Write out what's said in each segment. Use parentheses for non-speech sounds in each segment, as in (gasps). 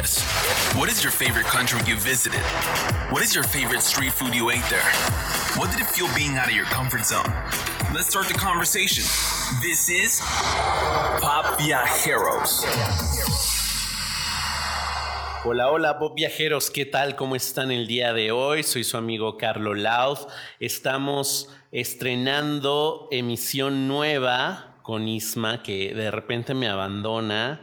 What is your favorite country you visited? What is your favorite street food you ate there? What did it feel being out of your comfort zone? Let's start the conversation. This is Pop Viajeros. Hola, hola, Bob Viajeros, ¿qué tal? ¿Cómo están el día de hoy? Soy su amigo Carlo Lauz. Estamos estrenando emisión nueva con Isma, que de repente me abandona.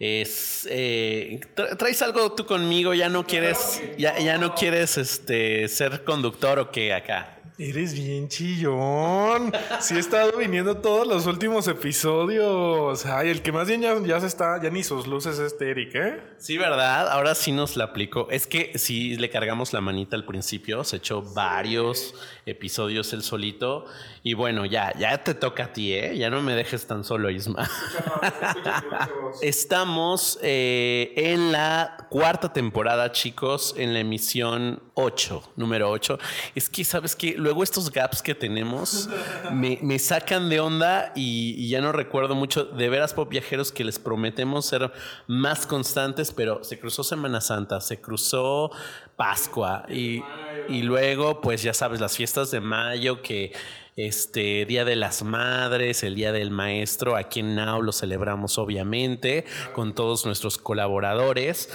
Es, eh, traes algo tú conmigo, ya no quieres, ya, ya no quieres este, ser conductor o qué acá. Eres bien chillón. Sí he estado viniendo todos los últimos episodios. Ay, el que más bien ya, se está, ya ni sus luces es este Eric, ¿eh? Sí, ¿verdad? Ahora sí nos la aplicó. Es que si le cargamos la manita al principio, se echó varios episodios él solito. Y bueno, ya, ya te toca a ti, ¿eh? Ya no me dejes tan solo, Isma. (laughs) Estamos eh, en la cuarta temporada, chicos, en la emisión 8, número 8. Es que, ¿sabes qué? Luego estos gaps que tenemos me, sacan de onda y, ya no recuerdo mucho. De veras, pop viajeros, que les prometemos ser más constantes, pero se cruzó Semana Santa, se cruzó Pascua y, y luego, pues ya sabes, las fiestas de mayo que este Día de las Madres, el Día del Maestro, aquí en Now lo celebramos obviamente con todos nuestros colaboradores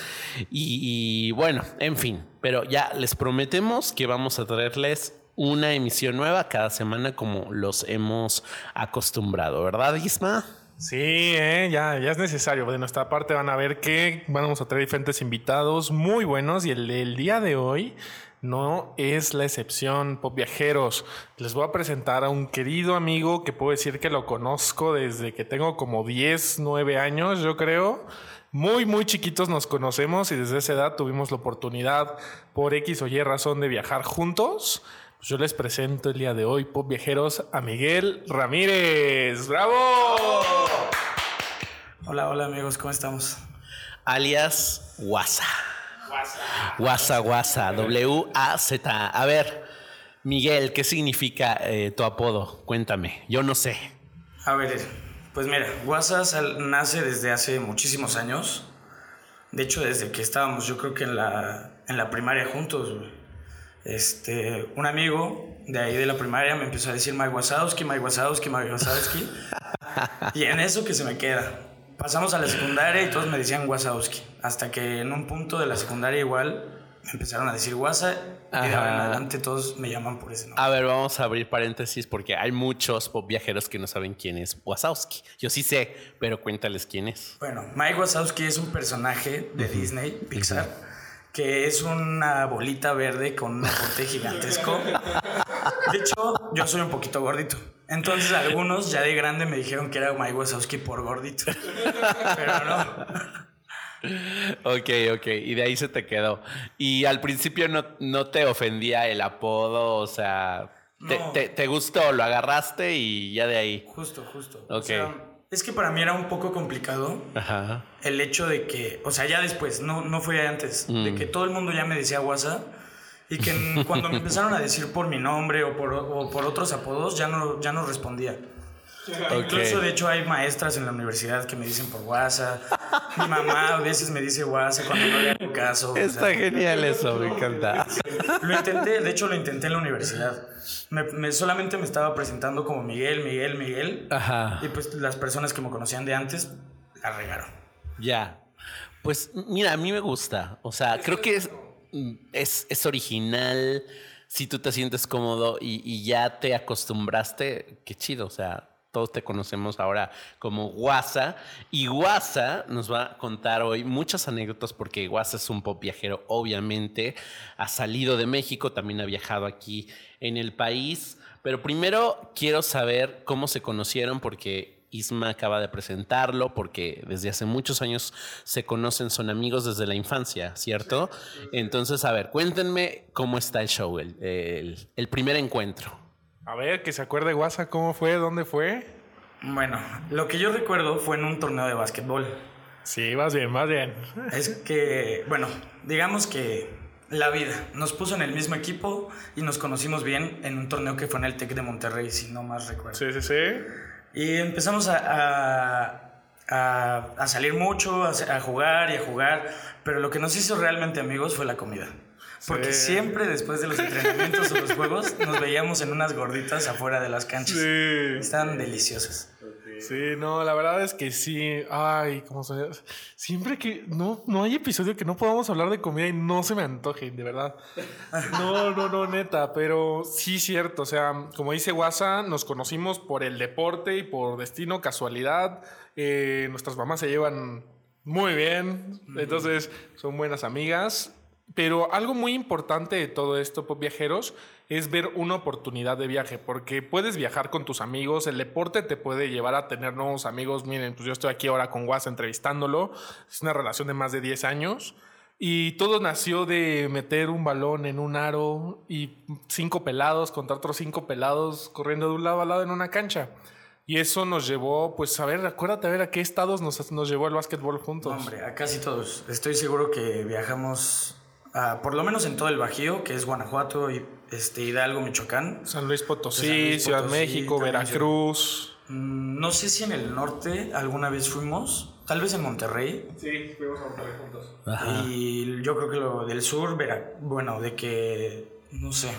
y, bueno, en fin, pero ya les prometemos que vamos a traerles una emisión nueva cada semana como los hemos acostumbrado, ¿verdad, Isma? Sí, ¿eh? ya, ya es necesario. De nuestra parte van a ver que vamos a traer diferentes invitados muy buenos y el, el día de hoy no es la excepción, pop viajeros. Les voy a presentar a un querido amigo que puedo decir que lo conozco desde que tengo como 10, 9 años, yo creo. Muy, muy chiquitos nos conocemos y desde esa edad tuvimos la oportunidad, por X o Y razón, de viajar juntos. Pues yo les presento el día de hoy, pop viajeros, a Miguel Ramírez. ¡Bravo! Hola, hola amigos, ¿cómo estamos? Alias WhatsApp. Guasa, guasa, W-A-Z. A ver, Miguel, ¿qué significa eh, tu apodo? Cuéntame, yo no sé. A ver, pues mira, Guasa nace desde hace muchísimos años. De hecho, desde que estábamos, yo creo que en la, en la primaria juntos, Este, un amigo de ahí de la primaria me empezó a decir Mike Wasowski, Mike Wasowski, Mike Wasowski. (laughs) y en eso que se me queda. Pasamos a la secundaria y todos me decían Wasowski. Hasta que en un punto de la secundaria igual me empezaron a decir Wasa y de ahora en adelante todos me llaman por ese nombre. A ver, vamos a abrir paréntesis porque hay muchos viajeros que no saben quién es Wasowski. Yo sí sé, pero cuéntales quién es. Bueno, Mike Wasowski es un personaje de Disney, Pixar, que es una bolita verde con un bote (laughs) gigantesco. De hecho, yo soy un poquito gordito. Entonces algunos ya de grande me dijeron que era Mike Wazowski por gordito. Pero no. Ok, ok, y de ahí se te quedó. Y al principio no, no te ofendía el apodo, o sea, te, gustó, lo agarraste y ya de ahí. Justo, justo. Ok. Es que para mí era un poco complicado el hecho de que, o sea, ya después, no, no fue antes, de mm. que todo el mundo ya me decía WhatsApp y que cuando me (laughs) empezaron a decir por mi nombre o por, o por otros apodos, ya no, ya no respondía. Incluso, de hecho, hay maestras en la universidad que me dicen por WhatsApp. Mi mamá a veces me dice WhatsApp cuando no le hago caso. Está genial eso, me encanta. Lo intenté, de hecho, lo intenté en la universidad. Me, solamente me estaba presentando como Miguel, Miguel, Miguel. Ajá. Y pues las personas que me conocían de antes la regaron. Ya. Pues mira, a mí me gusta. O sea, creo que es es, es original, si tú te sientes cómodo y, ya te acostumbraste, qué chido, o sea, todos te conocemos ahora como Guasa. Y Guasa nos va a contar hoy muchas anécdotas porque Guasa es un pop viajero, obviamente. Ha salido de México, también ha viajado aquí en el país. Pero primero quiero saber cómo se conocieron porque Isma acaba de presentarlo porque desde hace muchos años se conocen, son amigos desde la infancia, ¿cierto? Entonces, a ver, cuéntenme cómo está el show, el, el, primer encuentro. A ver, que se acuerde WhatsApp, ¿cómo fue? ¿Dónde fue? Bueno, lo que yo recuerdo fue en un torneo de básquetbol. Sí, más bien, más bien. Es que, bueno, digamos que la vida nos puso en el mismo equipo y nos conocimos bien en un torneo que fue en el TEC de Monterrey, si no más recuerdo. Sí, sí, sí. Y empezamos a, a, a salir mucho, a, a jugar y a jugar, pero lo que nos hizo realmente amigos fue la comida. Porque Sí. siempre después de los entrenamientos o los juegos nos veíamos en unas gorditas afuera de las canchas. Sí. Estaban deliciosas. Sí, no, la verdad es que sí. Ay, como se... Siempre que no, no hay episodio que no podamos hablar de comida y no se me antoje, de verdad. No, no, no, neta, pero sí cierto. O sea, como dice Guasa, nos conocimos por el deporte y por destino, casualidad. Eh, nuestras mamás se llevan muy bien, entonces son buenas amigas. Pero algo muy importante de todo esto, Pop Viajeros, es ver una oportunidad de viaje, porque puedes viajar con tus amigos, el deporte te puede llevar a tener nuevos amigos. Miren, pues yo estoy aquí ahora con Guasa entrevistándolo, es una relación de más de 10 años. Y todo nació de meter un balón en un aro y cinco pelados contra otros cinco pelados corriendo de un lado a lado en una cancha. Y eso nos llevó, pues, a ver, acuérdate a ver a qué estados nos, nos llevó el básquetbol juntos. Hombre, a casi todos. Estoy seguro que viajamos, a, por lo menos en todo el Bajío, que es Guanajuato, y, este, Hidalgo, Michoacán. San Luis Potosí, San Luis Ciudad Potosí, México, Veracruz. Mm, No sé si en el norte alguna vez fuimos, tal vez en Monterrey. Sí, fuimos a Monterrey juntos. Y yo creo que lo del sur, Vera- bueno, de que, no sé.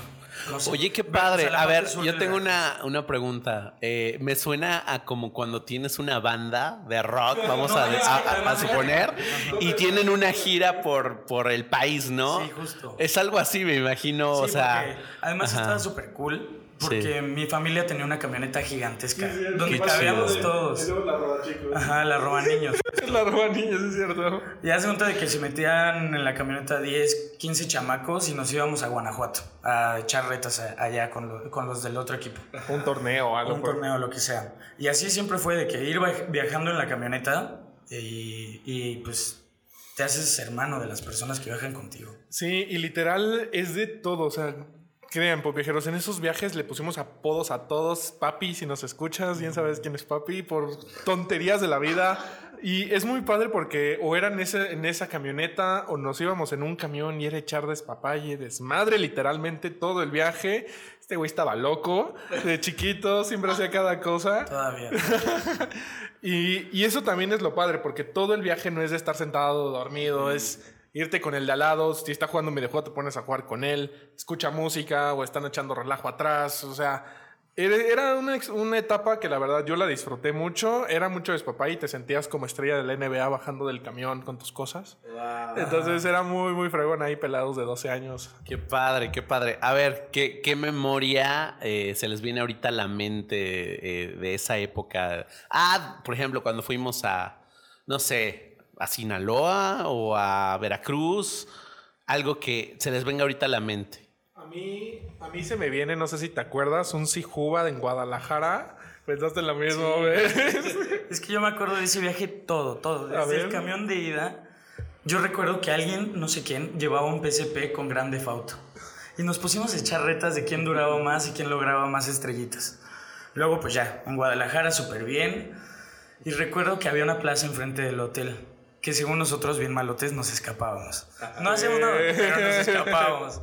No sé. Oye, qué padre. a ver, yo tengo una, una pregunta. Eh, me suena a como cuando tienes una banda de rock, vamos No, a, suponer, y tienen una gira por, por el país, ¿no? Sí, justo. Es algo así, me imagino. o sea, además ajá. estaba súper cool. Porque mi familia tenía una camioneta gigantesca. donde cabíamos chido. todos. La roba chicos. Ajá, la roba niños. (laughs) La roba niños, es cierto. Y hace cuenta de que se metían en la camioneta 10, 15 chamacos y nos íbamos a Guanajuato a echar retas allá con, lo- con los del otro equipo. Un torneo o algo. Un por- torneo lo que sea. Y así siempre fue de que ir viaj- viajando en la camioneta y, y pues te haces hermano de las personas que viajan contigo. Sí, y literal es de todo. O sea, crean, pues viajeros, en esos viajes le pusimos apodos a todos. Papi, si nos escuchas, bien sabes quién es Papi, por tonterías de la vida. Y es muy padre porque o eran ese, en esa camioneta o nos íbamos en un camión y era echar despapalle, desmadre, literalmente todo el viaje. Este güey estaba loco, de chiquito, siempre hacía cada cosa. Todavía. (laughs) Y, y eso también es lo padre, porque todo el viaje no es de estar sentado, dormido, es irte con el de al lado. Si está jugando un videojuego, te pones a jugar con él, escucha música o están echando relajo atrás. O sea, era era una, una etapa que la verdad yo la disfruté mucho. Era mucho despapá y te sentías como estrella de la NBA bajando del camión con tus cosas. Entonces era muy, muy fregón ahí, pelados de 12 años. Qué padre, qué padre. A ver, ¿qué, qué memoria eh, se les viene ahorita a la mente eh, de esa época? Ah, por ejemplo, cuando fuimos a, no sé, a Sinaloa o a Veracruz, algo que se les venga ahorita a la mente. A mí, a mí se me viene, no sé si te acuerdas, un Sijuba en Guadalajara. Pensaste en lo mismo, ¿ves? (laughs) Es que yo me acuerdo de ese viaje todo, todo. A Desde el camión de ida, yo recuerdo que alguien, no sé quién, llevaba un PSP con grande Auto. Y nos pusimos a echar retas de quién duraba más y quién lograba más estrellitas. Luego, pues ya, en Guadalajara súper bien. Y recuerdo que había una plaza enfrente del hotel. Que según nosotros, bien malotes, nos escapábamos. No hacíamos (laughs) nada, pero nos escapábamos.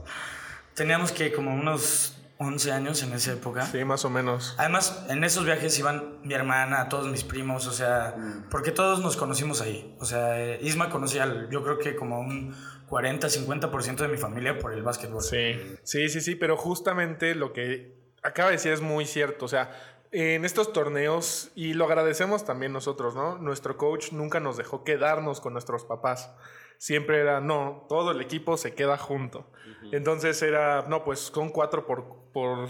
Teníamos que como unos 11 años en esa época. Sí, más o menos. Además, en esos viajes iban mi hermana, todos mis primos, o sea, porque todos nos conocimos ahí. O sea, Isma conocía, al- yo creo que como un 40, 50% de mi familia por el básquetbol. Sí, sí, sí, sí, pero justamente lo que acaba de decir es muy cierto. O sea, en estos torneos, y lo agradecemos también nosotros, ¿no? Nuestro coach nunca nos dejó quedarnos con nuestros papás. Siempre era, no, todo el equipo se queda junto. Entonces era, no, pues con cuatro por, por,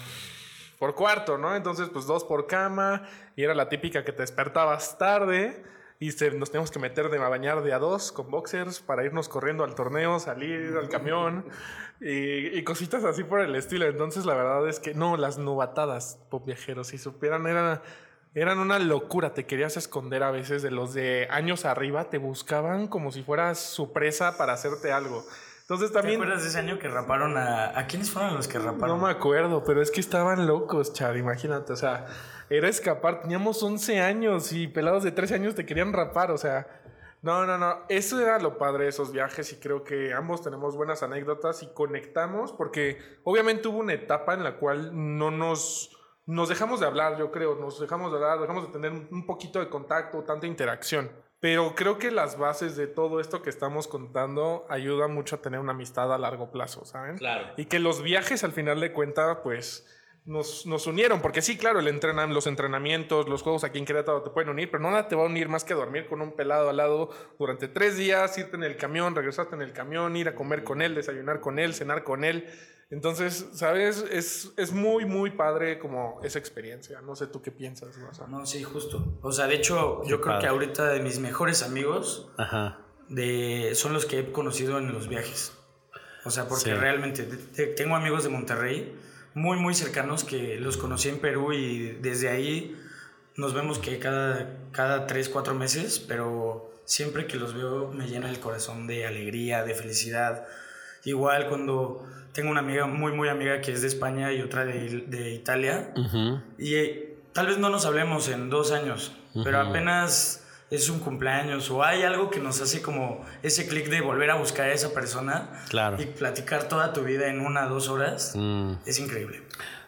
por cuarto, ¿no? Entonces, pues dos por cama, y era la típica que te despertabas tarde. Y se- nos teníamos que meter de a bañar de a dos con boxers para irnos corriendo al torneo, salir al camión (laughs) y, y cositas así por el estilo. Entonces, la verdad es que no, las novatadas, pop viajeros, si supieran, eran, eran una locura. Te querías esconder a veces de los de años arriba, te buscaban como si fueras su presa para hacerte algo. Entonces, ¿Te también. acuerdas de ese año que raparon a... ¿A quiénes fueron los que No raparon? me acuerdo, pero es que estaban locos, Char, imagínate, o sea, era escapar, teníamos 11 años y pelados de 13 años te querían rapar, o sea, no, no, no, eso era lo padre de esos viajes y creo que ambos tenemos buenas anécdotas y conectamos porque obviamente hubo una etapa en la cual no nos, nos dejamos de hablar, yo creo, nos dejamos de hablar, dejamos de tener un poquito de contacto, tanta interacción. Pero creo que las bases de todo esto que estamos contando ayudan mucho a tener una amistad a largo plazo, ¿saben? Claro. Y que los viajes al final de cuentas, pues nos, nos unieron, porque sí, claro, el entrenan, los entrenamientos, los juegos aquí en Querétaro te pueden unir, pero no nada te va a unir más que dormir con un pelado al lado durante tres días, irte en el camión, regresarte en el camión, ir a comer con él, desayunar con él, cenar con él. Entonces, ¿sabes? Es, es muy, muy padre como esa experiencia. No sé tú qué piensas. ¿no? no, sí, justo. O sea, de hecho, yo creo que ahorita de mis mejores amigos De, son los que he conocido en los viajes. O sea, porque realmente tengo amigos de Monterrey muy, muy cercanos que los conocí en Perú y desde ahí nos vemos que cada, cada tres, cuatro meses, pero siempre que los veo me llena el corazón de alegría, de felicidad. Igual cuando tengo una amiga muy, muy amiga que es de España y otra de, de Italia. Y eh, tal vez no nos hablemos en dos años, pero apenas es un cumpleaños o hay algo que nos hace como ese clic de volver a buscar a esa persona claro. y platicar toda tu vida en una o dos horas, mm. es increíble.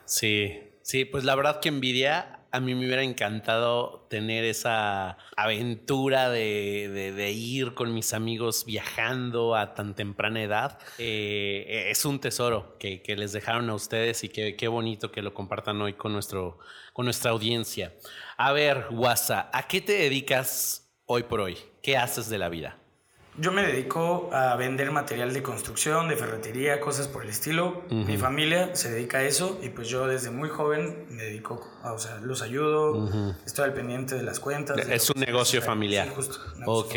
Sí, sí, pues la verdad que envidia a mí me hubiera encantado tener esa aventura de, ir con mis amigos viajando a tan temprana edad. Eh, es un tesoro que, les dejaron a ustedes y que, qué bonito que lo compartan hoy con, nuestro, con nuestra audiencia. A ver, Guasa, ¿a qué te dedicas hoy por hoy? ¿Qué haces de la vida? Yo me dedico a vender material de construcción, de ferretería, cosas por el estilo. Mi familia se dedica a eso y pues yo desde muy joven me dedico, a, o sea, los ayudo, estoy al pendiente de las cuentas. es un negocio familiar. Sí, justo. Ok.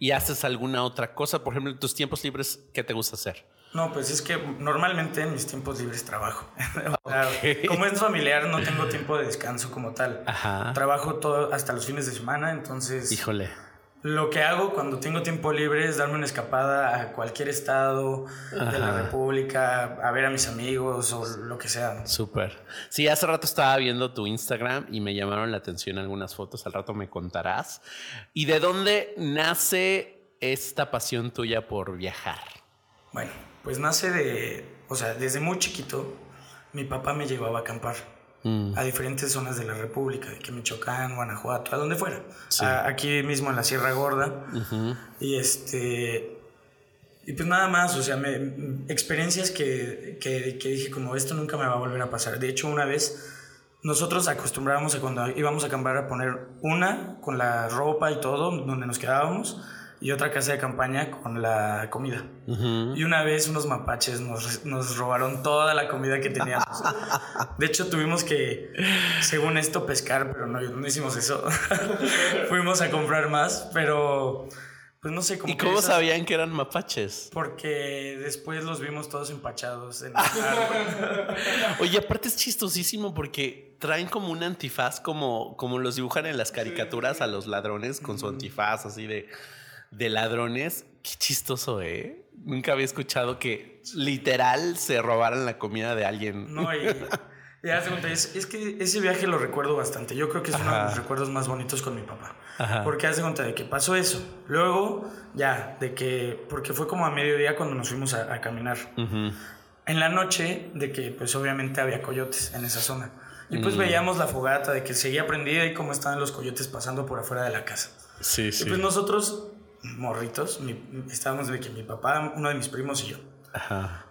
¿Y haces alguna otra cosa? Por ejemplo, en tus tiempos libres, ¿qué te gusta hacer? No, pues es que normalmente en mis tiempos libres trabajo. (laughs) Como es familiar, no tengo tiempo de descanso como tal. Ajá. Trabajo todo hasta los fines de semana, entonces... Híjole. Lo que hago cuando tengo tiempo libre es darme una escapada a cualquier estado de la República, a ver a mis amigos o lo que sea. Súper. Sí, hace rato estaba viendo tu Instagram y me llamaron la atención algunas fotos, al rato me contarás. ¿Y de dónde nace esta pasión tuya por viajar? Bueno, pues nace de, o sea, desde muy chiquito mi papá me llevaba a acampar. Mm. a diferentes zonas de la República, de que Michoacán, Guanajuato, a donde fuera. aquí mismo en la Sierra Gorda. Y este. Y pues nada más, o sea, me, experiencias que, que, que, dije como esto nunca me va a volver a pasar. De hecho, una vez nosotros acostumbrábamos a cuando íbamos a acampar a poner una con la ropa y todo, donde nos quedábamos y otra casa de campaña con la comida. Y una vez unos mapaches nos, nos, robaron toda la comida que teníamos. (laughs) De hecho, tuvimos que, según esto, pescar, pero no, no hicimos eso. (laughs) Fuimos a comprar más, pero pues no sé cómo. ¿Y cómo sabían que eran mapaches? Porque después los vimos todos empachados. En (laughs) Oye, aparte es chistosísimo porque traen como un antifaz, como, como los dibujan en las caricaturas a los ladrones con su antifaz, así de de ladrones. Qué chistoso, ¿eh? Nunca había escuchado que literal se robaran la comida de alguien. No, y, ya es, es, que ese viaje lo recuerdo bastante. Yo creo que es uno de los recuerdos más bonitos con mi papá. Porque hace cuenta de que pasó eso. Luego, ya, de que, porque fue como a mediodía cuando nos fuimos a, caminar. En la noche, de que pues obviamente había coyotes en esa zona. Y pues mm. veíamos la fogata de que seguía prendida y cómo estaban los coyotes pasando por afuera de la casa. Sí, sí. Y pues nosotros morritos, estábamos de que mi papá, uno de mis primos y yo.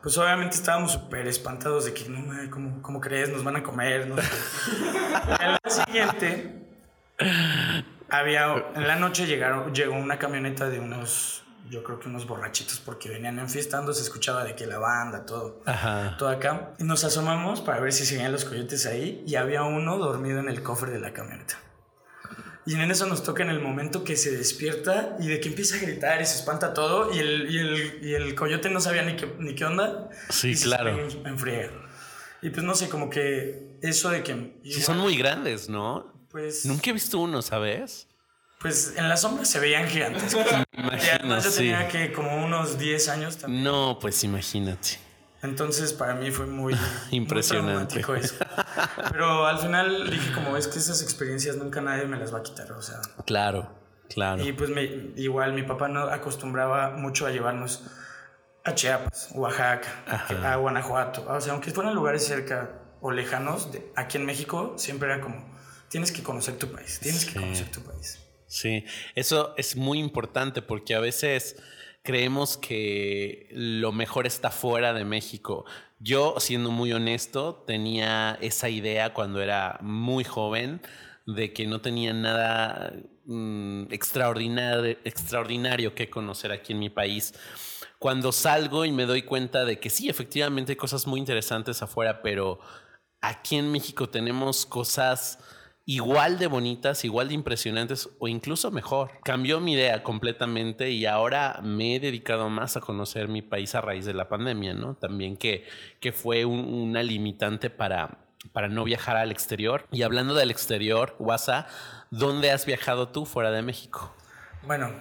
Pues obviamente estábamos súper espantados de que, no, ¿cómo, ¿cómo, crees? Nos van a comer. ¿no? (laughs) el día siguiente, había, en la noche llegaron, llegó una camioneta de unos, yo creo que unos borrachitos, porque venían enfiestando, se escuchaba de que la banda, todo, todo acá. Y nos asomamos para ver si seguían los coyotes ahí y había uno dormido en el cofre de la camioneta. Y en eso nos toca en el momento que se despierta y de que empieza a gritar y se espanta todo y el, y el, y el coyote no sabía ni qué, ni qué onda. Sí, claro. En, Y pues no sé, como que eso de que... sí, son muy grandes, ¿no? Pues... Nunca he visto uno, ¿sabes? Pues en la sombra se veían gigantes. (laughs) Imagino, yo tenía que como unos 10 años también. No, pues imagínate. Entonces para mí fue muy (laughs) impresionante eso. Pero al final dije como es que esas experiencias nunca nadie me las va a quitar, o sea. Claro, claro. Y pues me, igual mi papá no acostumbraba mucho a llevarnos a Chiapas, Oaxaca, a Guanajuato, o sea, aunque fueran lugares cerca o lejanos, de, aquí en México siempre era como, tienes que conocer tu país, tienes que conocer tu país. Sí, eso es muy importante porque a veces creemos que lo mejor está fuera de México. Yo, siendo muy honesto, tenía esa idea cuando era muy joven de que no tenía nada mm, extraordinario, extraordinario que conocer aquí en mi país. Cuando salgo y me doy cuenta de que sí, efectivamente hay cosas muy interesantes afuera, pero aquí en México tenemos cosas igual de bonitas, igual de impresionantes o incluso mejor. Cambió mi idea completamente y ahora me he dedicado más a conocer mi país a raíz de la pandemia, ¿no? También que, que fue una limitante para, para no viajar al exterior. Y hablando del exterior, Wasa, ¿dónde has viajado tú fuera de México? Bueno,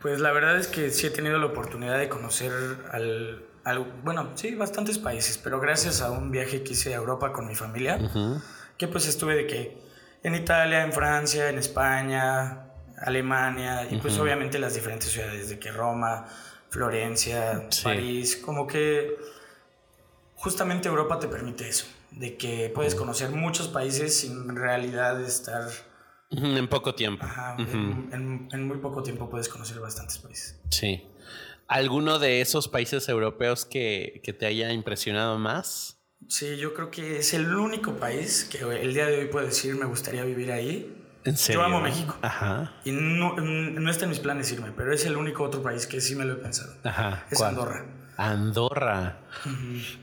pues la verdad es que sí he tenido la oportunidad de conocer al, bueno, sí, bastantes países, pero gracias a un viaje que hice a Europa con mi familia, que pues estuve de que en Italia, en Francia, en España, Alemania y pues obviamente las diferentes ciudades de que Roma, Florencia, París, como que justamente Europa te permite eso, de que puedes conocer muchos países sin realidad estar... En poco tiempo. en, muy poco tiempo puedes conocer bastantes países. Sí. ¿Alguno de esos países europeos que, que te haya impresionado más? Sí, yo creo que es el único país que el día de hoy puedo decir me gustaría vivir ahí. ¿En serio? Yo amo México. Ajá. Y no, no está en mis planes irme, pero es el único otro país que sí me lo he pensado. Ajá. Es Andorra. Andorra.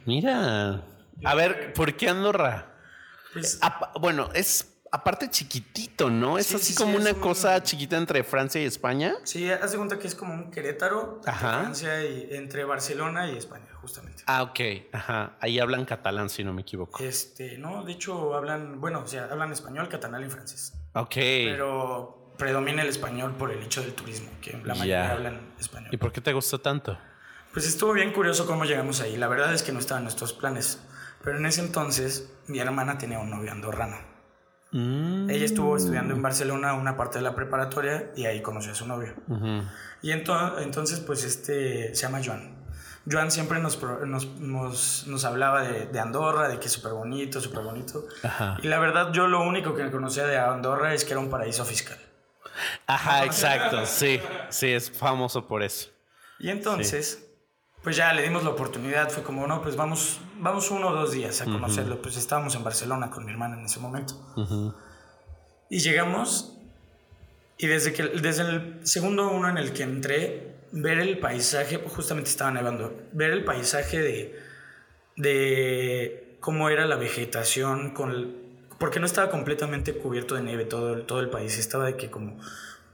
Mira. A ver, ¿por qué Andorra? Pues, bueno, es aparte chiquitito, ¿no? Es así como una cosa chiquita entre Francia y España. Sí, haz de cuenta que es como un Querétaro, Francia y entre Barcelona y España, justamente. Ah, ok. Ajá. Ahí hablan catalán, si no me equivoco. Este, no, de hecho hablan, bueno, o sea, hablan español, catalán y francés. Ok. Pero predomina el español por el hecho del turismo, que la mayoría hablan español. ¿Y por qué te gustó tanto? Pues estuvo bien curioso cómo llegamos ahí. La verdad es que no estaban nuestros planes. Pero en ese entonces mi hermana tenía un novio andorrano. Mm. Ella estuvo estudiando en Barcelona una parte de la preparatoria y ahí conoció a su novio. Y entonces, pues este se llama Joan. Joan siempre nos, nos, nos, hablaba de, Andorra, de que es súper bonito, súper bonito. Y la verdad, yo lo único que conocía de Andorra es que era un paraíso fiscal. Ajá, exacto, sí, sí, es famoso por eso. Y entonces, pues ya le dimos la oportunidad, fue como, no, pues vamos, vamos uno o dos días a conocerlo. Pues estábamos en Barcelona con mi hermana en ese momento. Y llegamos y desde, que, desde el segundo uno en el que entré, ver el paisaje, justamente estaba nevando, ver el paisaje de, de cómo era la vegetación, con porque no estaba completamente cubierto de nieve todo, todo el país, estaba de que como,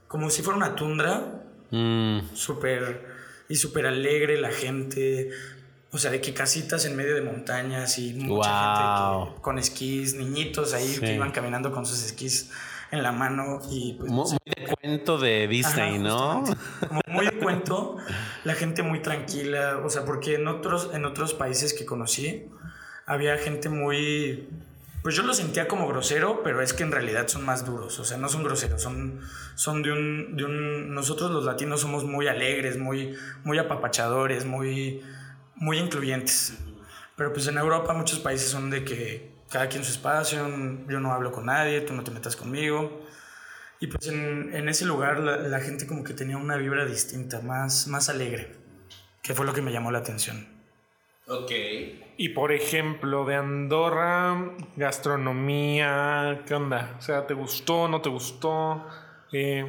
como si fuera una tundra, mm. súper y súper alegre la gente. O sea, de que casitas en medio de montañas y mucha gente con esquís, niñitos ahí que iban caminando con sus esquís en la mano y pues, muy, de cuento de Disney, ¿no? Como muy de cuento, (laughs) la gente muy tranquila, o sea, porque en otros en otros países que conocí había gente muy pues yo lo sentía como grosero, pero es que en realidad son más duros, o sea, no son groseros, son, son de, un, de un... Nosotros los latinos somos muy alegres, muy, muy apapachadores, muy, muy incluyentes. Pero pues en Europa muchos países son de que cada quien su espacio, yo no hablo con nadie, tú no te metas conmigo. Y pues en, en ese lugar la, la, gente como que tenía una vibra distinta, más, más alegre, que fue lo que me llamó la atención. Ok. Y por ejemplo, de Andorra, gastronomía, ¿qué onda? O sea, ¿te gustó, no te gustó? Eh,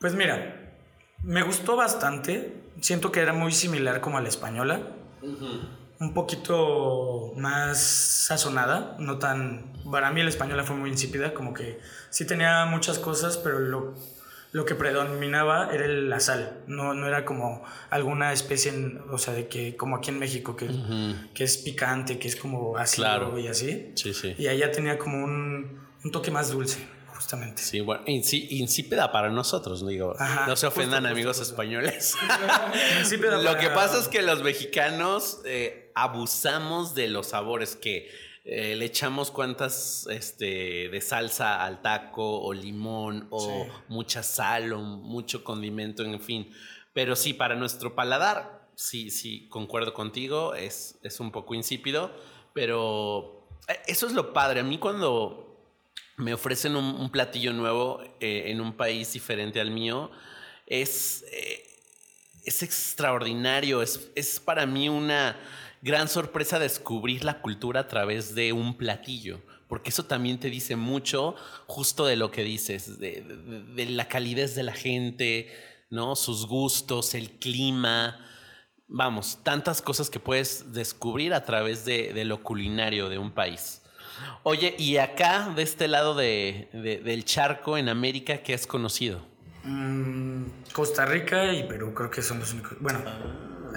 pues mira, me gustó bastante. Siento que era muy similar como a la española. Un poquito más sazonada, no tan... Para mí la española fue muy insípida, como que sí tenía muchas cosas, pero lo lo que predominaba era la sal, no, no era como alguna especie, o sea, de que como aquí en México, que, que es picante, que es como ácido y así. Sí, sí. Y allá tenía como un, un toque más dulce, justamente. Sí, bueno, insípida para nosotros, digo. no se ofendan amigos españoles. (laughs) (laughs) Lo que pasa es que los mexicanos eh, abusamos de los sabores que eh, le echamos cuantas este, de salsa al taco o limón o mucha sal o mucho condimento, en fin. Pero sí, para nuestro paladar, sí, sí, concuerdo contigo, es, es un poco insípido, pero eh, eso es lo padre. A mí cuando me ofrecen un, platillo nuevo eh, en un país diferente al mío, es, eh, es extraordinario. Es, es para mí una gran sorpresa descubrir la cultura a través de un platillo, porque eso también te dice mucho justo de lo que dices, de, la calidez de la gente, ¿no? Sus gustos, el clima vamos, tantas cosas que puedes descubrir a través de, lo culinario de un país. Oye, y acá, de este lado de, del charco en América, ¿qué has conocido? Mm, Costa Rica y Perú, creo que son los únicos. Bueno,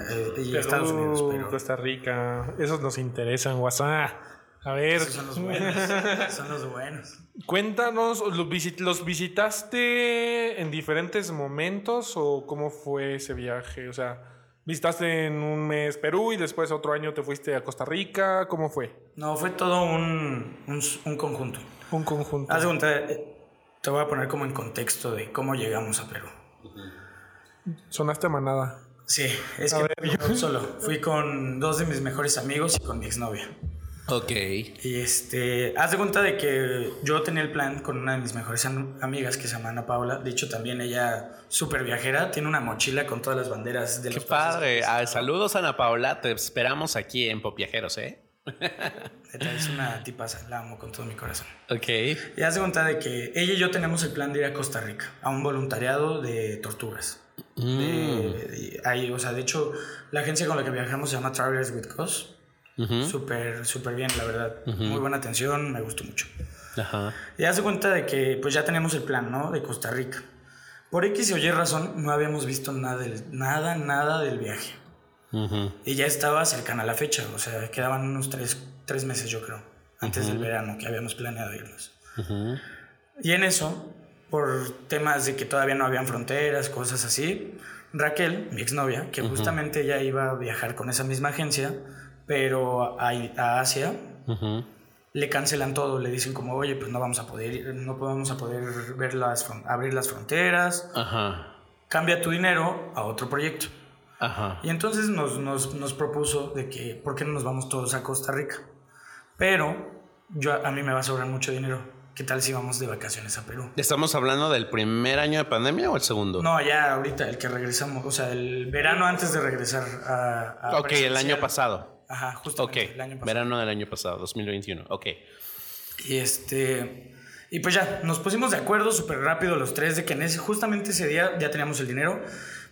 eh, y Estados Unidos, pero. Costa Rica, esos nos interesan, WhatsApp. A ver. son los buenos. (laughs) son los buenos. Cuéntanos, ¿los visitaste en diferentes momentos o cómo fue ese viaje? O sea, Visitaste en un mes Perú y después otro año te fuiste a Costa Rica. ¿Cómo fue? No, fue todo un, un, conjunto. Un conjunto. Haz eh, te voy a poner como en contexto de cómo llegamos a Perú. Sonaste manada. Sí, es que yo solo. Fui con dos de mis mejores amigos y con mi exnovia. Ok. Y este, haz de cuenta de que yo tenía el plan con una de mis mejores amigas que se llama Ana Paula. De hecho, también ella, súper viajera, tiene una mochila con todas las banderas de Qué padre. Ah, saludos, Ana Paula. Te esperamos aquí en Popiajeros, ¿eh? Es una tipaza, la amo con todo mi corazón. Ok. Y haz de cuenta de que ella y yo tenemos el plan de ir a Costa Rica, a un voluntariado de tortugas. Mm. ahí, o sea, de hecho, la agencia con la que viajamos se llama Travelers with Cause Súper, súper bien, la verdad. Muy buena atención, me gustó mucho. Ajá. Y hace cuenta de que pues ya teníamos el plan, ¿no? De Costa Rica. Por X y Y razón, no habíamos visto nada, del, nada, nada del viaje. Y ya estaba cercana a la fecha, o sea, quedaban unos tres, tres meses, yo creo, antes del verano que habíamos planeado irnos. Y en eso, por temas de que todavía no habían fronteras, cosas así, Raquel, mi exnovia, que justamente ya iba a viajar con esa misma agencia, pero a, a Asia le cancelan todo, le dicen como, oye, pues no vamos a poder ir, no podemos a poder ver las, abrir las fronteras, cambia tu dinero a otro proyecto. Y entonces nos, nos, nos, propuso de que, ¿por qué no nos vamos todos a Costa Rica? Pero yo, a mí me va a sobrar mucho dinero. ¿Qué tal si vamos de vacaciones a Perú? ¿Estamos hablando del primer año de pandemia o el segundo? No, ya ahorita, el que regresamos, o sea, el verano antes de regresar a... a ok, el año pasado. Ajá, justo el año pasado. Verano del año pasado, 2021. Ok. Y este. Y pues ya, nos pusimos de acuerdo súper rápido los tres de que en ese, justamente ese día ya teníamos el dinero,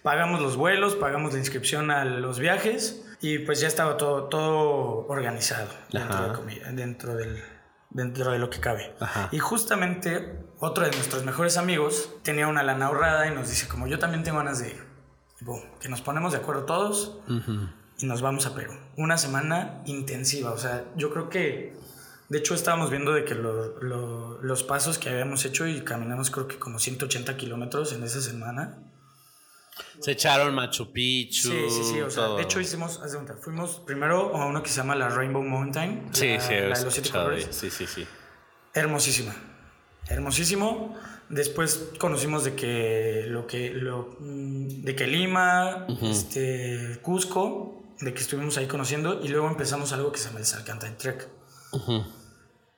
pagamos los vuelos, pagamos la inscripción a los viajes y pues ya estaba todo, todo organizado dentro, de, dentro, del, dentro de lo que cabe. Y justamente otro de nuestros mejores amigos tenía una lana ahorrada y nos dice como yo también tengo ganas de ir. que nos ponemos de acuerdo todos y nos vamos a Perú. Una semana intensiva, o sea, yo creo que, de hecho estábamos viendo de que los pasos que habíamos hecho y caminamos creo que como 180 kilómetros en esa semana. Se echaron Machu Picchu. Sí, sí, sí. O sea, de hecho hicimos, fuimos primero a uno que se llama la Rainbow Mountain. Sí, sí, la de los siete colores. Sí, sí, sí. Hermosísima. Hermosísimo. Después conocimos de que lo que lo, mm, de que Lima, este Cusco de que estuvimos ahí conociendo y luego empezamos algo que se llama el Salcantay Trek.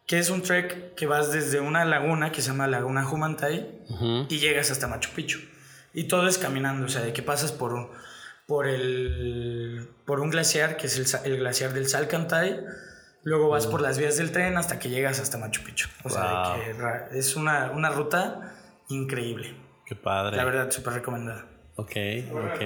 Que es un trek que vas desde una laguna que se llama Laguna Humantay y llegas hasta Machu Picchu. Y todo es caminando, o sea, de que pasas por un, por el, por un glaciar, que es el, glaciar del Salcantay, luego vas por las vías del tren hasta que llegas hasta Machu Picchu. O sea, que es una, una ruta increíble. Qué padre. La verdad, súper recomendada. Ok, ok.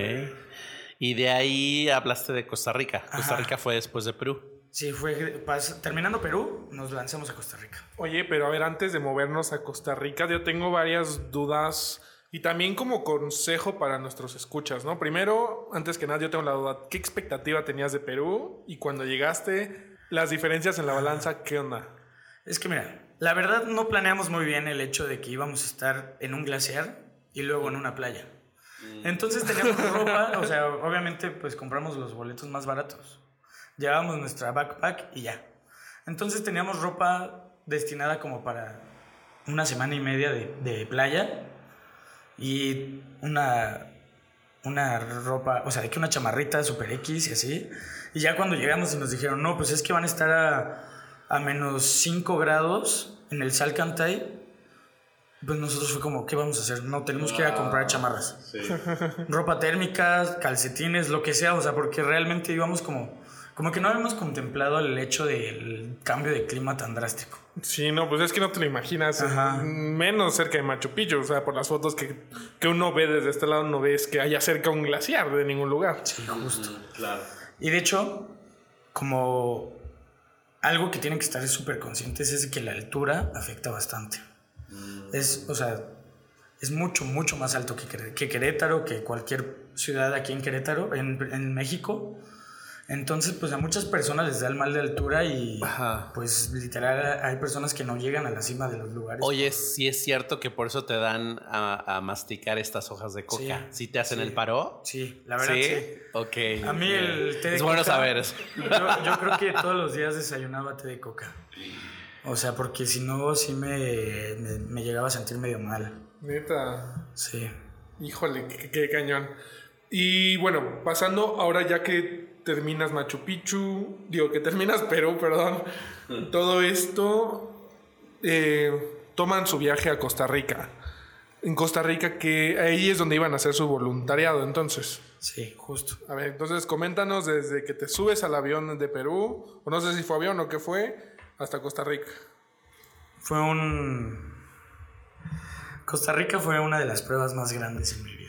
Y de ahí hablaste de Costa Rica. Costa Rica fue después de Perú. Sí, fue terminando Perú, nos lanzamos a Costa Rica. Oye, pero a ver, antes de movernos a Costa Rica, yo tengo varias dudas y también como consejo para nuestros escuchas, ¿no? Primero, antes que nada, yo tengo la duda, ¿qué expectativa tenías de Perú? Y cuando llegaste, las diferencias en la balanza, ¿qué onda? Es que mira, la verdad no planeamos muy bien el hecho de que íbamos a estar en un glaciar y luego en una playa. Mm. Entonces teníamos (laughs) ropa, o sea, obviamente pues compramos los boletos más baratos. Llevábamos nuestra backpack y ya. Entonces teníamos ropa destinada como para una semana y media de, playa y una, una ropa, o sea, de que una chamarrita super X y así. Y ya cuando llegamos y nos dijeron, no, pues es que van a estar a a menos 5 grados en el Salcantay, pues nosotros fue como, ¿qué vamos a hacer? No, tenemos que ir a comprar chamarras. (laughs) Ropa térmica, calcetines, lo que sea, o sea, porque realmente íbamos como, como que no habíamos contemplado el hecho del cambio de clima tan drástico. Sí, no, pues es que no te lo imaginas. Ajá. Menos cerca de Machu Picchu. O sea, por las fotos que, que uno ve desde este lado, no ves que haya cerca un glaciar de ningún lugar. Sí, justo. Claro. Y de hecho, como algo que tienen que estar súper conscientes es que la altura afecta bastante. Es, o sea, es mucho, mucho más alto que, que Querétaro, que cualquier ciudad aquí en Querétaro, en, en México. Entonces, pues a muchas personas les da el mal de altura y Ajá. pues literal hay personas que no llegan a la cima de los lugares. Oye, sí es cierto que por eso te dan a, a masticar estas hojas de coca. Sí, ¿Sí, te hacen sí. el paro? Sí, la verdad sí. Ok. A mí el té de Es bueno coca- saber eso. Yo, yo creo que todos los días desayunaba té de coca. O sea, porque si no, sí me, me, me llegaba a sentir medio mal. Neta. Sí. Híjole, qué, qué cañón. Y bueno, pasando ahora ya que terminas Machu Picchu, digo que terminas Perú, perdón, (laughs) todo esto, eh, toman su viaje a Costa Rica. En Costa Rica, que ahí es donde iban a hacer su voluntariado, entonces. Sí, justo. A ver, entonces coméntanos desde que te subes al avión de Perú, o no sé si fue avión o qué fue, hasta Costa Rica. Fue un... Costa Rica fue una de las pruebas más grandes en mi vida.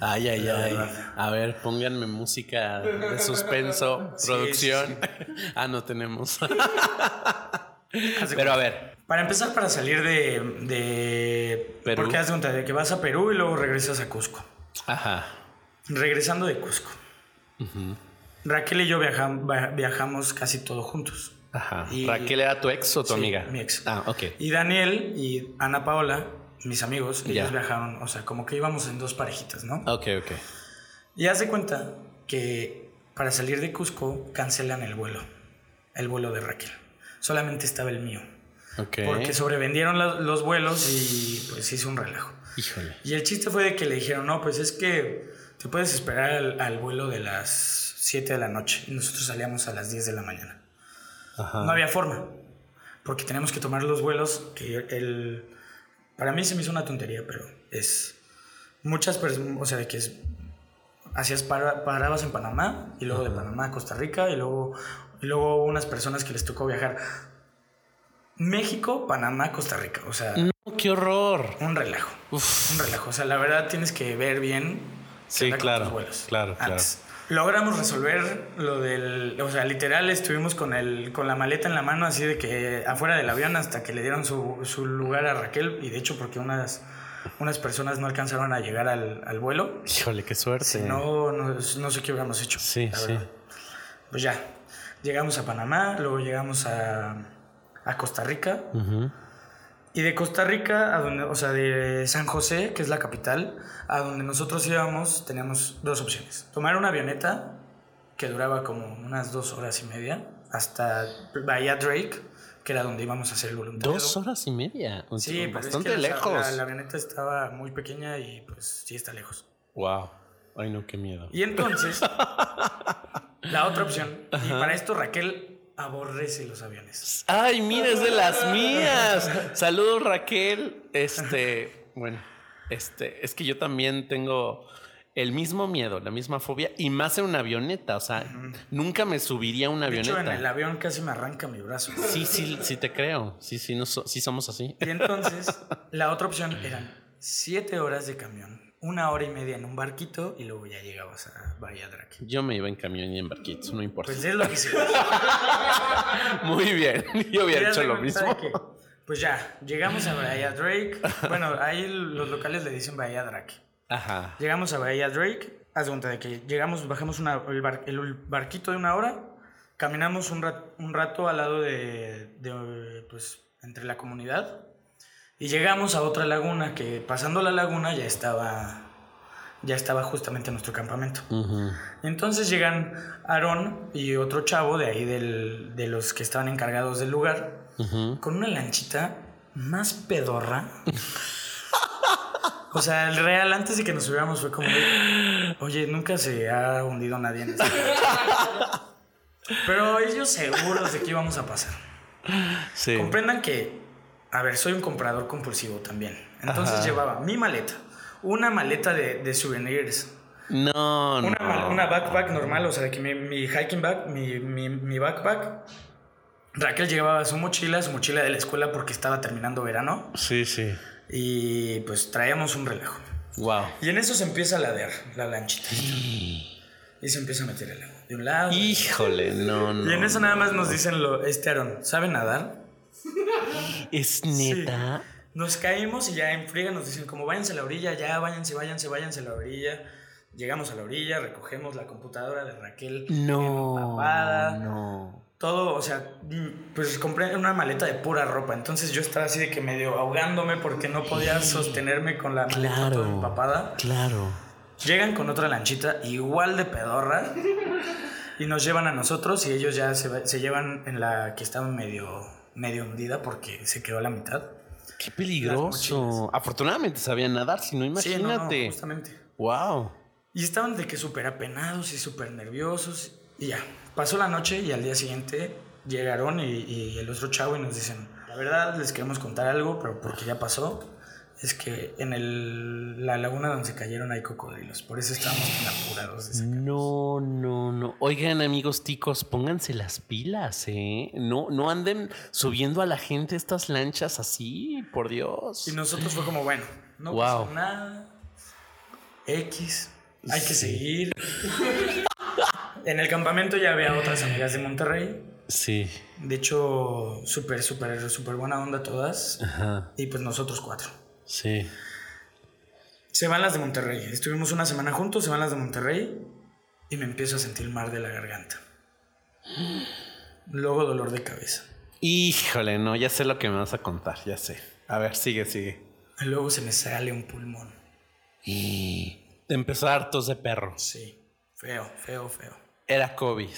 Ay, ay, ay. A ver, pónganme música de suspenso, (laughs) Sí, producción. (laughs) ah, no tenemos. (laughs) Pero a ver, Para empezar, para salir de... de Perú. Porque haz de cuenta de que vas a Perú y luego regresas a Cusco. ajá. Regresando de Cusco. Raquel y yo viajam- viajamos casi todos juntos. Ajá. Y- Raquel era tu ex o tu amiga? mi ex. Ah, ok. Y Daniel y Ana Paola, mis amigos, ellos viajaron, o sea, como que íbamos en dos parejitas, ¿no? Ok, ok. Y haz de cuenta que para salir de Cusco cancelan el vuelo, el vuelo de Raquel. Solamente estaba el mío. Ok. Porque sobrevendieron la- los vuelos y pues hizo un relajo. Híjole. Y el chiste fue de que le dijeron, no, pues es que te puedes esperar al, al vuelo de las 7 de la noche. Y nosotros salíamos a las 10 de la mañana. Ajá. No había forma. Porque tenemos que tomar los vuelos que el... Para mí se me hizo una tontería, pero es... Muchas personas, o sea, de que es... Hacías para, parabas en Panamá y luego de Panamá a Costa Rica y luego, y luego unas personas que les tocó viajar. México, Panamá, Costa Rica. O sea, No, qué horror. un relajo. Uf. Un relajo. O sea, la verdad tienes que ver bien. Sí, claro, vuelos claro, claro. Logramos resolver lo del. O sea, literal estuvimos con, el, con la maleta en la mano, así de que afuera del avión hasta que le dieron su, su lugar a Raquel. Y de hecho, porque unas, unas personas no alcanzaron a llegar al, al vuelo. Híjole, qué suerte. Si no, no, no sé qué hubiéramos hecho. Sí, sí. Pues ya. Llegamos a Panamá, luego llegamos a, a Costa Rica. Ujú. Y de Costa Rica, a donde, o sea, de San José, que es la capital, a donde nosotros íbamos, teníamos dos opciones. Tomar una avioneta, que duraba como unas dos horas y media, hasta Bahía Drake, que era donde íbamos a hacer el voluntariado. Dos horas y media. O sea, Sí, es bastante que lejos. La, la avioneta estaba muy pequeña y pues sí está lejos. Wow. Ay, no, qué miedo. Y entonces, (laughs) la otra opción, y para esto Raquel aborrece los aviones. Ay, mira, es de las mías. Saludos, Raquel. Este, bueno, este, es que yo también tengo el mismo miedo, la misma fobia, y más en una avioneta. O sea, nunca me subiría a una De hecho, en el avioneta. avión casi me arranca mi brazo. Sí, sí, sí te creo. Sí, sí, no so- sí somos así. Y entonces, la otra opción eran siete horas de camión, una hora y media en un barquito y luego ya llegabas a Bahía Drake. Yo me iba en camión y en barquitos, no importa. Pues es lo que hicimos. (laughs) Muy bien. (laughs) Yo hubiera hecho lo mismo. que, pues ya, llegamos a Bahía Drake. Bueno, ahí los locales le dicen Bahía Drake. Ajá. Llegamos a Bahía Drake. Haz cuenta de que llegamos, bajamos una- el, bar- el barquito de una hora, caminamos un, rat- un rato al lado de, de, pues, entre la comunidad y llegamos a otra laguna que pasando la laguna ya estaba, ya estaba justamente nuestro campamento. Entonces llegan Aarón y otro chavo de ahí del- de los que estaban encargados del lugar con una lanchita más pedorra. O sea, el real antes de que nos subiéramos fue como, de, oye, nunca se ha hundido nadie en lancha". (laughs) Pero ellos seguros de que íbamos a pasar. Sí. Comprendan que, a ver, soy un comprador compulsivo también. Entonces Ajá. llevaba mi maleta, una maleta de, de souvenirs, No, una, no. una backpack normal, o sea, de que mi, mi hiking bag, mi, mi, mi backpack. Raquel llevaba su mochila, su mochila de la escuela porque estaba terminando verano Sí, sí. y pues traíamos un relajo. Wow. Y en eso se empieza a ladear la lanchita. (gasps) Y se empieza a meter el agua de un lado. Y Híjole, no, no. en eso nada más nos dicen, lo, este Aaron, ¿sabe nadar? Es neta. Nos caímos y ya en friega nos dicen como váyanse a la orilla, ya váyanse, váyanse, váyanse a la orilla. Llegamos a la orilla, recogemos la computadora de Raquel No. empapada. No. Todo, o sea, pues compré una maleta de pura ropa. Entonces yo estaba así de que medio ahogándome porque no podía sostenerme con la maleta toda empapada. Claro. Llegan con otra lanchita igual de pedorra (laughs) y nos llevan a nosotros y ellos ya se, se llevan en la que estaba medio, medio hundida porque se quedó a la mitad. Qué peligroso. Afortunadamente sabían nadar, si no, Sí, no, no, imagínate. justamente. wow. Y estaban de que súper apenados y súper nerviosos. Y ya, pasó la noche y al día siguiente llegaron y, y el otro chavo y nos dicen, la verdad les queremos contar algo, pero porque ya pasó, es que en el, la laguna donde se cayeron hay cocodrilos. Por eso estábamos tan apurados de. No, no, no. Oigan, amigos ticos, pónganse las pilas, ¿eh? No, no anden subiendo a la gente estas lanchas así, por Dios. Y nosotros fue como, bueno, no Wow. pasó nada. X, hay que seguir. (laughs) en el campamento ya había otras amigas de Monterrey. Sí. De hecho, súper, súper, súper buena onda todas. Ajá. Y pues nosotros cuatro. Sí. Se van las de Monterrey. Estuvimos una semana juntos, se van las de Monterrey. Y me empiezo a sentir mal de la garganta. (gasps) Luego dolor de cabeza. Híjole, no, ya sé lo que me vas a contar, ya sé. A ver, sigue, sigue. Y luego se me sale un pulmón. Y empezó hartos de perro. Sí, feo, feo, feo. Era COVID.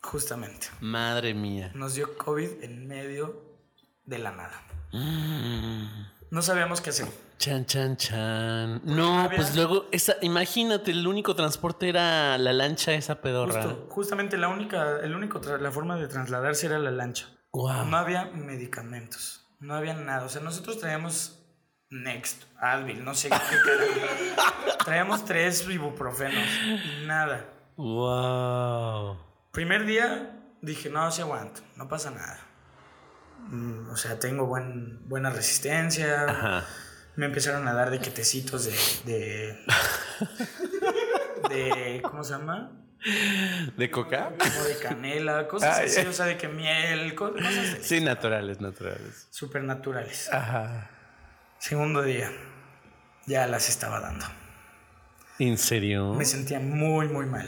Justamente. Madre mía. Nos dio COVID en medio de la nada. Mm. No sabíamos qué hacer. Chan, chan, chan. No, había- pues luego, esa, imagínate, el único transporte era la lancha esa pedorra. Justo, justamente la única, el único la forma de trasladarse era la lancha. Guau. No había medicamentos, no había nada. O sea, nosotros traíamos Next, Advil, no sé qué. (laughs) Traíamos tres ibuprofenos y nada. Wow. Primer día dije, no, sí aguanto, no pasa nada. Mm, o sea, tengo buen, buena resistencia. Ajá. Me empezaron a dar de quetecitos de, de. (laughs) de. ¿Cómo se llama? ¿De coca? Como de canela, cosas así, o sea, de que miel, co- cosas Sí, naturales, naturales. supernaturales. Ajá. Segundo día, ya las estaba dando. ¿En serio? Me sentía muy, muy mal.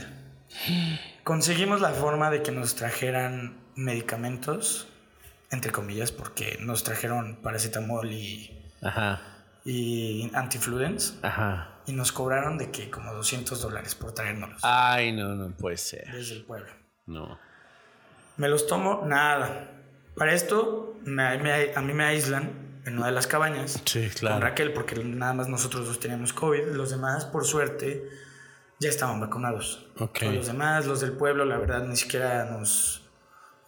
(gasps) Conseguimos la forma de que nos trajeran medicamentos, entre comillas, porque nos trajeron paracetamol y, Ajá. y. Ajá. Y nos cobraron de que como 200 dólares por traérnoslos Ay, no, no puede ser. desde el pueblo. No. Me los tomo, nada. Para esto, me- me- a mí me aíslan en una de las cabañas. Sí, Con claro. Raquel, porque nada más nosotros dos teníamos COVID. Los demás, por suerte, ya estaban vacunados. Ok. Pero Los demás, los del pueblo, la verdad, ni siquiera nos...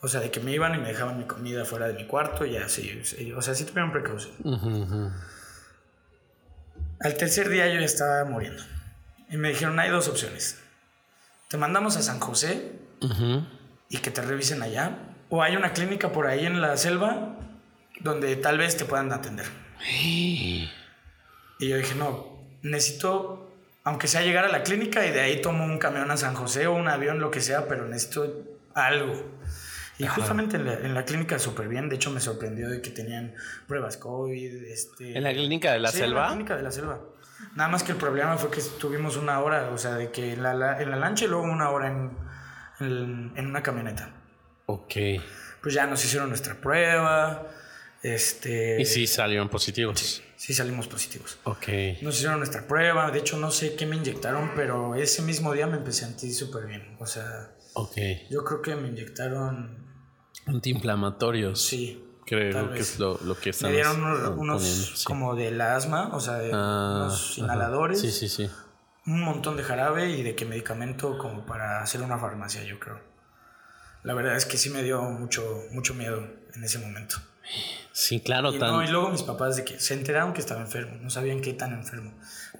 O sea, de que me iban y me dejaban mi comida fuera de mi cuarto y así. O sea, sí tuvieron precaución. Ujú, ujú. Al tercer día yo ya estaba muriendo. Y me dijeron, hay dos opciones. Te mandamos a San José Ujú. y que te revisen allá. O hay una clínica por ahí en la selva donde tal vez te puedan atender. Y yo dije, no, necesito, aunque sea llegar a la clínica y de ahí tomo un camión a San José o un avión, lo que sea, pero necesito algo. Y justamente en la, en la clínica súper bien, de hecho me sorprendió de que tenían pruebas COVID. Este, ¿En la clínica de la Sí, en selva? la clínica de la selva. Nada más que el problema fue que tuvimos una hora, o sea, de que en la, la- en la lancha y luego una hora en, en, en una camioneta. Ok. Pues ya nos hicieron nuestra prueba. Este. Y sí salieron positivos. Sí salimos positivos. Ok. Nos hicieron nuestra prueba. De hecho, no sé qué me inyectaron, pero ese mismo día me empecé a sentir súper bien. O sea, Ok. yo creo que me inyectaron. Antiinflamatorios. Sí. Creo que es lo, lo que están Me dieron unos, sí. como del asma, o sea, de Ah, unos ajá. inhaladores. Sí, sí, sí. un montón de jarabe y de que medicamento como para hacer una farmacia, yo creo. la verdad es que sí me dio mucho, mucho miedo en ese momento. Sí, claro. Y, tan- no, y luego mis papás de que se enteraron que estaba enfermo, no sabían qué tan enfermo.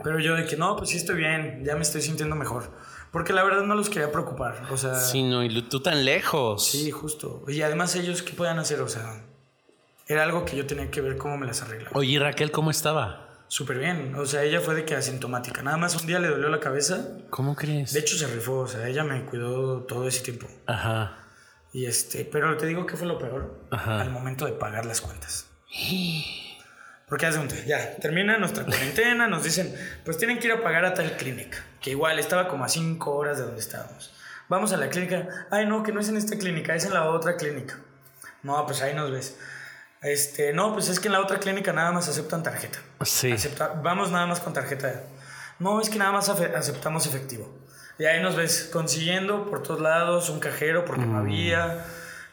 Pero yo de que no, pues sí estoy bien, ya me estoy sintiendo mejor. Porque la verdad no los quería preocupar, o sea... Sí, no, y tú tan lejos. Sí, justo. Y además ellos, ¿qué podían hacer? O sea, era algo que yo tenía que ver cómo me las arreglaba. Oye, ¿y Raquel, ¿cómo estaba? Súper bien. O sea, ella fue de que asintomática. Nada más un día le dolió la cabeza. ¿Cómo crees? De hecho, se rifó. O sea, ella me cuidó todo ese tiempo. Ajá. Y este, pero te digo que fue lo peor. Ajá. Al momento de pagar las cuentas. Porque hace un ya, termina nuestra cuarentena, nos dicen, pues tienen que ir a pagar a tal clínica, que igual estaba como a cinco horas de donde estábamos. Vamos a la clínica, ay no, que no es en esta clínica, es en la otra clínica. No, pues ahí nos ves. Este, no, pues es que en la otra clínica nada más aceptan tarjeta. Sí. Acepta- vamos nada más con tarjeta. No, es que nada más aceptamos efectivo. Y ahí nos ves consiguiendo por todos lados un cajero porque no había.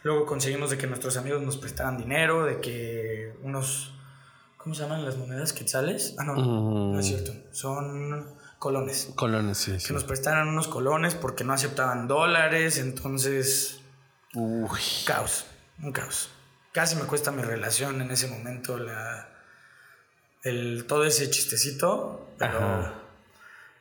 Luego conseguimos de que nuestros amigos nos prestaran dinero, de que unos... ¿Cómo se llaman las monedas quetzales? Ah, no, no, no es cierto. Son colones. Colones, sí, sí. Que nos prestaran unos colones porque no aceptaban dólares, entonces... Uy. Caos, un caos. Casi me cuesta mi relación en ese momento la, el, todo ese chistecito, pero Ajá.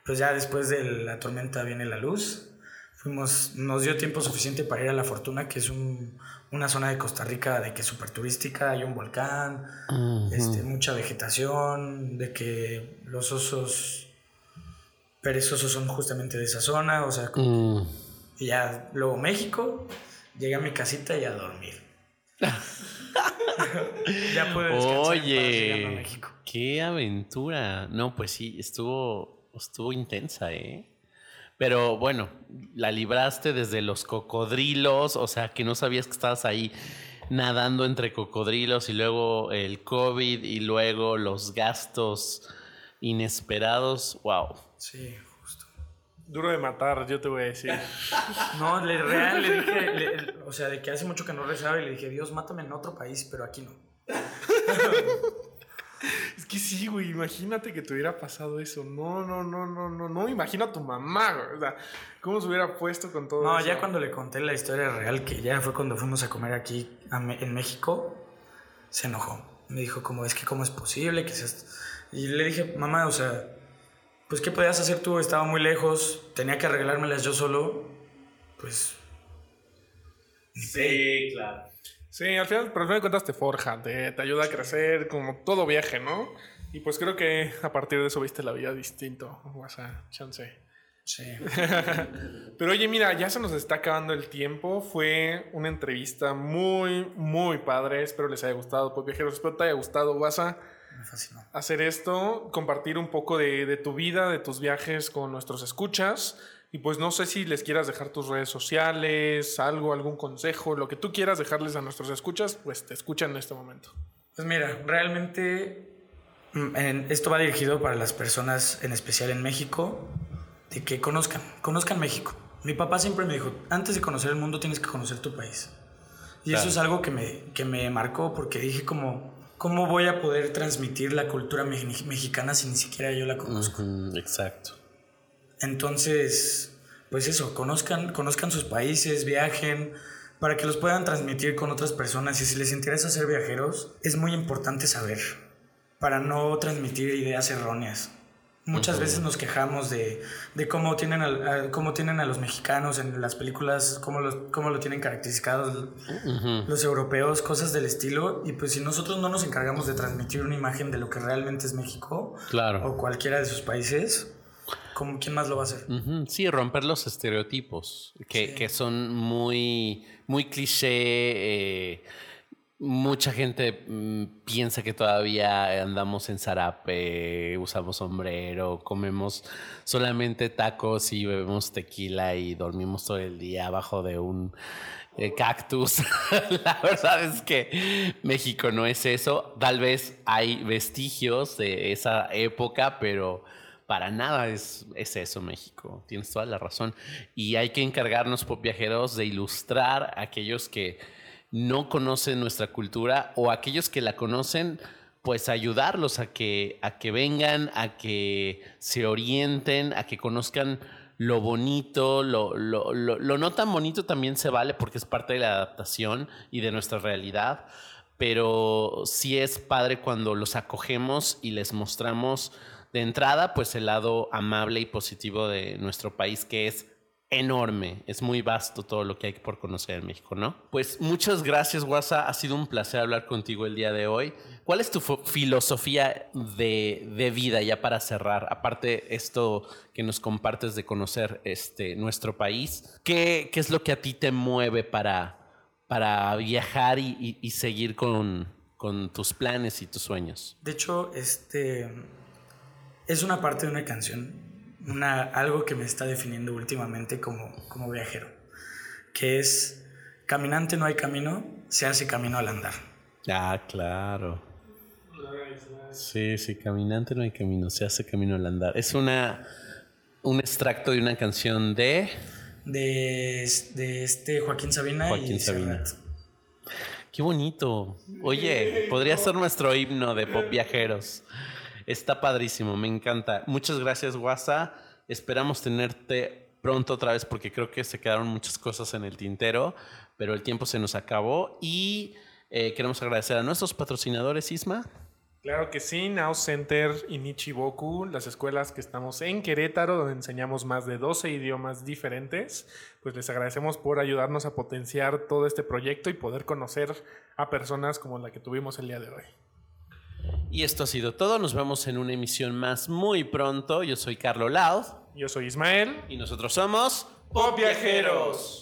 pues ya después de la tormenta viene la luz. Fuimos, nos dio tiempo suficiente para ir a La Fortuna, que es un- una zona de Costa Rica de que es súper turística, hay un volcán, este, mucha vegetación, de que los osos perezosos son justamente de esa zona, o sea, como Mm. y ya luego México, llegué a mi casita y a dormir. (laughs) ya pude descansar llegando a Oye, México. qué aventura. No, pues sí, estuvo, estuvo intensa, ¿eh? Pero bueno, la libraste desde los cocodrilos, o sea, que no sabías que estabas ahí nadando entre cocodrilos y luego el COVID y luego los gastos inesperados. Wow. Sí, justo. Duro de matar, yo te voy a decir. (laughs) No, le, real le dije, le- o sea, de que hace mucho que no rezaba y le dije, Dios, mátame en otro país, pero aquí no. (laughs) Es que sí, güey, imagínate que te hubiera pasado eso. No, no, no, no, no, no. Imagina a tu mamá, güey. O sea, ¿cómo se hubiera puesto con todo No, eso? ya cuando le conté la historia real, que ya fue cuando fuimos a comer aquí a Me- en México, se enojó. Me dijo, como, es que cómo es posible que seas... Y le dije, mamá, o sea, pues ¿qué podías hacer tú? Estaba muy lejos, tenía que arreglármelas yo solo, pues... Sí, claro. Sí, al final, pero al final de cuentas te forja, te, te ayuda a crecer, como todo viaje, ¿no? Y pues creo que a partir de eso viste la vida distinto. O sea, chance. Sí. (laughs) Pero oye, mira, ya se nos está acabando el tiempo. Fue una entrevista muy, muy padre. Espero les haya gustado, pues viajeros. Espero te haya gustado. Vas a Me fascinó. hacer esto, compartir un poco de, de tu vida, de tus viajes con nuestros escuchas. Y pues no sé si les quieras dejar tus redes sociales, algo, algún consejo, lo que tú quieras dejarles a nuestros escuchas, pues te escuchan en este momento. Pues mira, realmente mm, en- esto va dirigido para las personas, en especial en México, de que conozcan, conozcan México. Mi papá siempre me dijo, antes de conocer el mundo tienes que conocer tu país. Y eso es algo que me, que me marcó porque dije como, ¿cómo voy a poder transmitir la cultura me- mexicana si ni siquiera yo la conozco? exacto. Entonces, pues eso, conozcan, conozcan sus países, viajen, para que los puedan transmitir con otras personas. Y si les interesa ser viajeros, es muy importante saber, para no transmitir ideas erróneas. Muchas veces nos quejamos de, de cómo, tienen a, cómo tienen a los mexicanos en las películas, cómo, los, cómo lo tienen caracterizados los europeos, cosas del estilo. Y pues si nosotros no nos encargamos de transmitir una imagen de lo que realmente es México, Claro. o cualquiera de sus países, ¿cómo, ¿quién más lo va a hacer? Sí, romper los estereotipos que, que son muy, muy cliché. eh, mucha gente mm, piensa que todavía andamos en zarape, usamos sombrero, comemos solamente tacos y bebemos tequila y dormimos todo el día abajo de un eh, cactus. (laughs) La verdad es que México no es eso. Tal vez hay vestigios de esa época, pero para nada es, es eso México. Tienes toda la razón. Y hay que encargarnos, por viajeros, de ilustrar a aquellos que no conocen nuestra cultura o aquellos que la conocen, pues ayudarlos a que, a que vengan, a que se orienten, a que conozcan lo bonito, lo, lo, lo, no tan bonito también se vale porque es parte de la adaptación y de nuestra realidad, pero sí es padre cuando los acogemos y les mostramos de entrada pues el lado amable y positivo de nuestro país que es enorme, es muy vasto todo lo que hay por conocer en México, ¿no? Pues muchas gracias, Guasa, ha sido un placer hablar contigo el día de hoy. ¿Cuál es tu filosofía de, de, vida ya para cerrar? Aparte esto que nos compartes de conocer este, nuestro país, ¿qué, ¿qué, es lo que a ti te mueve para, para viajar y, y, seguir con, con tus planes y tus sueños? De hecho, este es una parte de una canción una, algo que me está definiendo últimamente como, como viajero, que es, caminante no hay camino, se hace camino al andar. Ah, claro. Sí, sí, caminante no hay camino, se hace camino al andar. Es una, un extracto de una canción de... De, de este Joaquín Sabina. Joaquín y Sabina. Qué bonito. Oye, podría ser nuestro himno de pop viajeros. Está padrísimo, me encanta. Muchas gracias, Guasa. Esperamos tenerte pronto otra vez porque creo que se quedaron muchas cosas en el tintero, pero el tiempo se nos acabó y eh, queremos agradecer a nuestros patrocinadores, Isma. Claro que sí, Now Center y Nichiboku, las escuelas que estamos en Querétaro, donde enseñamos más de 12 idiomas diferentes. Pues les agradecemos por ayudarnos a potenciar todo este proyecto y poder conocer a personas como la que tuvimos el día de hoy. Y esto ha sido todo. Nos vemos en una emisión más muy pronto. Yo soy Carlo Laud. Yo soy Ismael. Y nosotros somos Pop Viajeros.